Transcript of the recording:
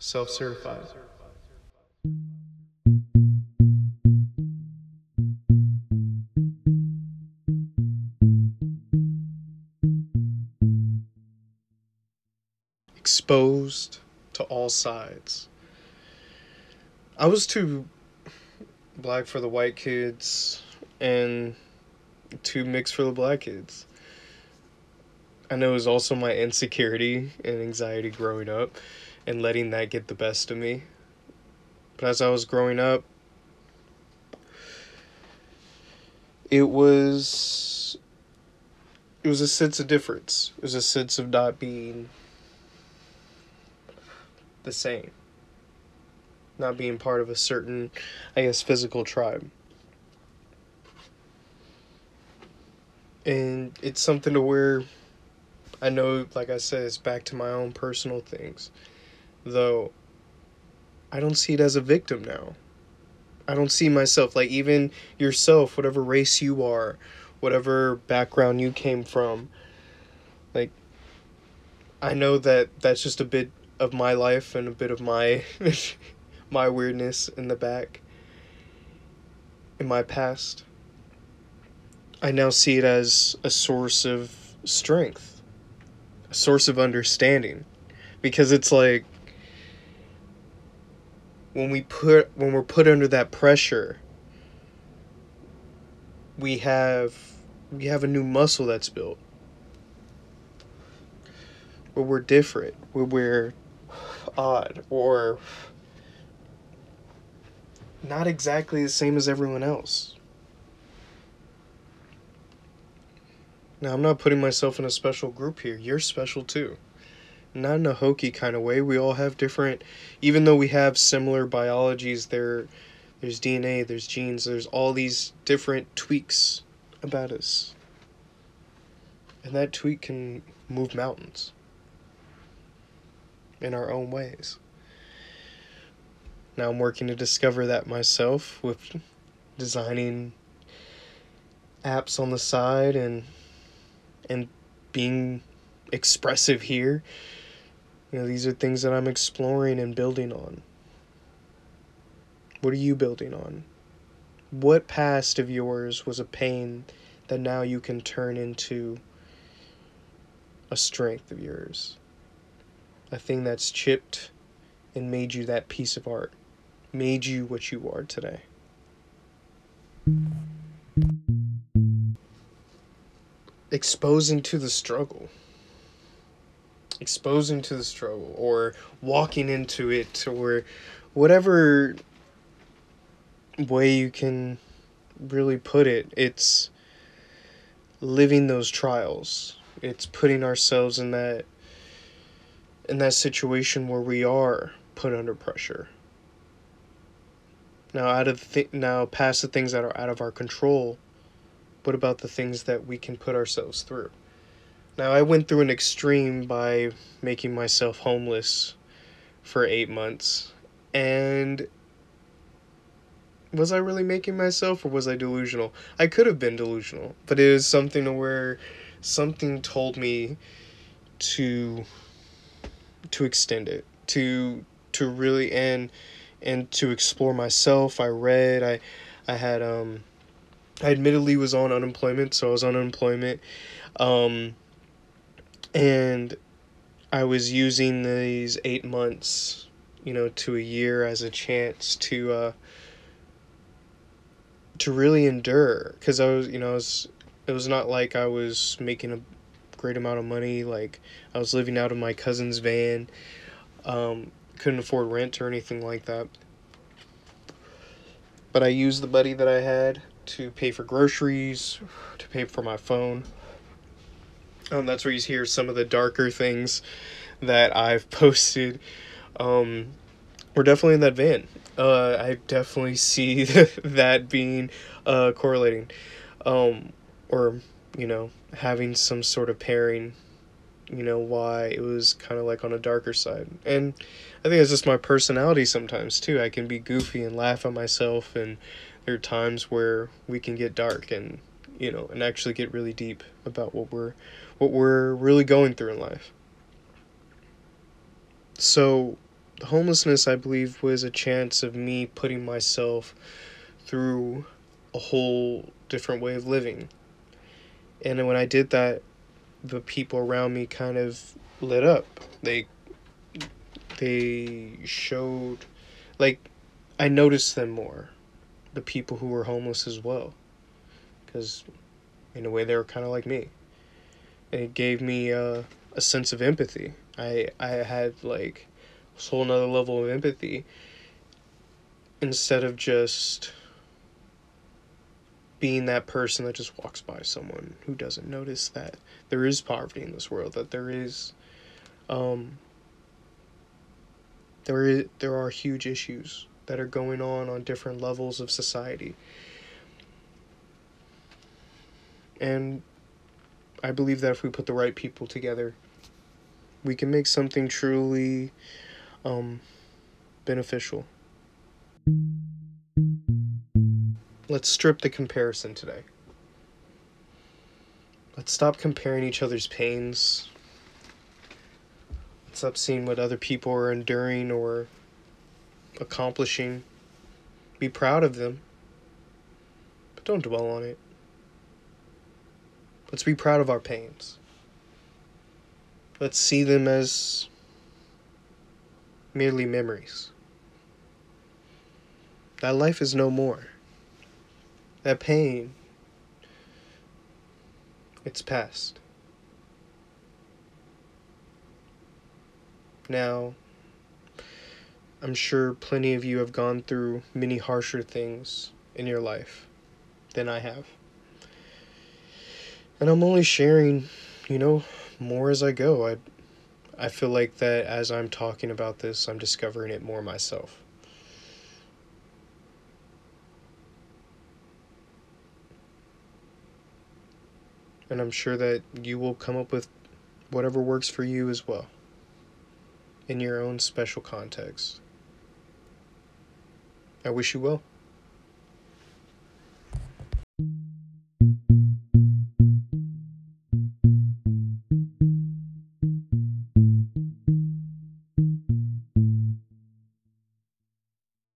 Self certified. Exposed to all sides. I was too black for the white kids and too mixed for the black kids. I know it was also my insecurity and anxiety growing up and letting that get the best of me. But as I was growing up, it was it was a sense of difference. It was a sense of not being the same. Not being part of a certain, I guess, physical tribe. And it's something to where I know, like I said, it's back to my own personal things. Though, I don't see it as a victim now. I don't see myself, like, even yourself, whatever race you are, whatever background you came from, like, I know that that's just a bit of my life and a bit of my my weirdness in the back in my past i now see it as a source of strength source of understanding. Because it's like when we put when we're put under that pressure we have we have a new muscle that's built. Where we're different. Where we're odd or not exactly the same as everyone else now i'm not putting myself in a special group here you're special too not in a hokey kind of way. We all have different, even though we have similar biologies. There, there's DNA, there's genes, there's all these different tweaks about us, and that tweak can move mountains in our own ways. Now I'm working to discover that myself with designing apps on the side and and being expressive here you know, these are things that I'm exploring and building on. What are you building on? What past of yours was a pain that now you can turn into a strength of yours? A thing that's chipped and made you that piece of art, made you what you are today. Exposing to the struggle. Exposing to the struggle or walking into it or whatever way you can really put it it's living those trials. It's putting ourselves in that in that situation where we are put under pressure. Now out of th- now past the things that are out of our control what about the things that we can put ourselves through now, I went through an extreme by making myself homeless for eight months. And was I really making myself or was I delusional? I could have been delusional, but it was something to where something told me to to extend it, to to really and and to explore myself. I read, I I had um I admittedly was on unemployment, so I was on unemployment. Um and I was using these eight months, you know, to a year as a chance to uh, to really endure because I was, you know, I was, it was not like I was making a great amount of money. Like I was living out of my cousin's van, um, couldn't afford rent or anything like that. But I used the buddy that I had to pay for groceries, to pay for my phone. Um, that's where you hear some of the darker things that I've posted. Um, we're definitely in that van. Uh, I definitely see that being uh, correlating, um, or you know, having some sort of pairing. You know why it was kind of like on a darker side, and I think it's just my personality sometimes too. I can be goofy and laugh at myself, and there are times where we can get dark and you know, and actually get really deep about what we're what we're really going through in life. So, homelessness, I believe, was a chance of me putting myself through a whole different way of living. And when I did that, the people around me kind of lit up. They they showed like I noticed them more. The people who were homeless as well. Cuz in a way they were kind of like me. And it gave me uh, a sense of empathy. I I had like this whole another level of empathy instead of just being that person that just walks by someone who doesn't notice that there is poverty in this world, that there is, um, there is there are huge issues that are going on on different levels of society, and I believe that if we put the right people together, we can make something truly um, beneficial. Let's strip the comparison today. Let's stop comparing each other's pains. Let's stop seeing what other people are enduring or accomplishing. Be proud of them, but don't dwell on it. Let's be proud of our pains. Let's see them as merely memories. That life is no more. That pain, it's past. Now, I'm sure plenty of you have gone through many harsher things in your life than I have. And I'm only sharing, you know, more as I go. I I feel like that as I'm talking about this, I'm discovering it more myself. And I'm sure that you will come up with whatever works for you as well in your own special context. I wish you well.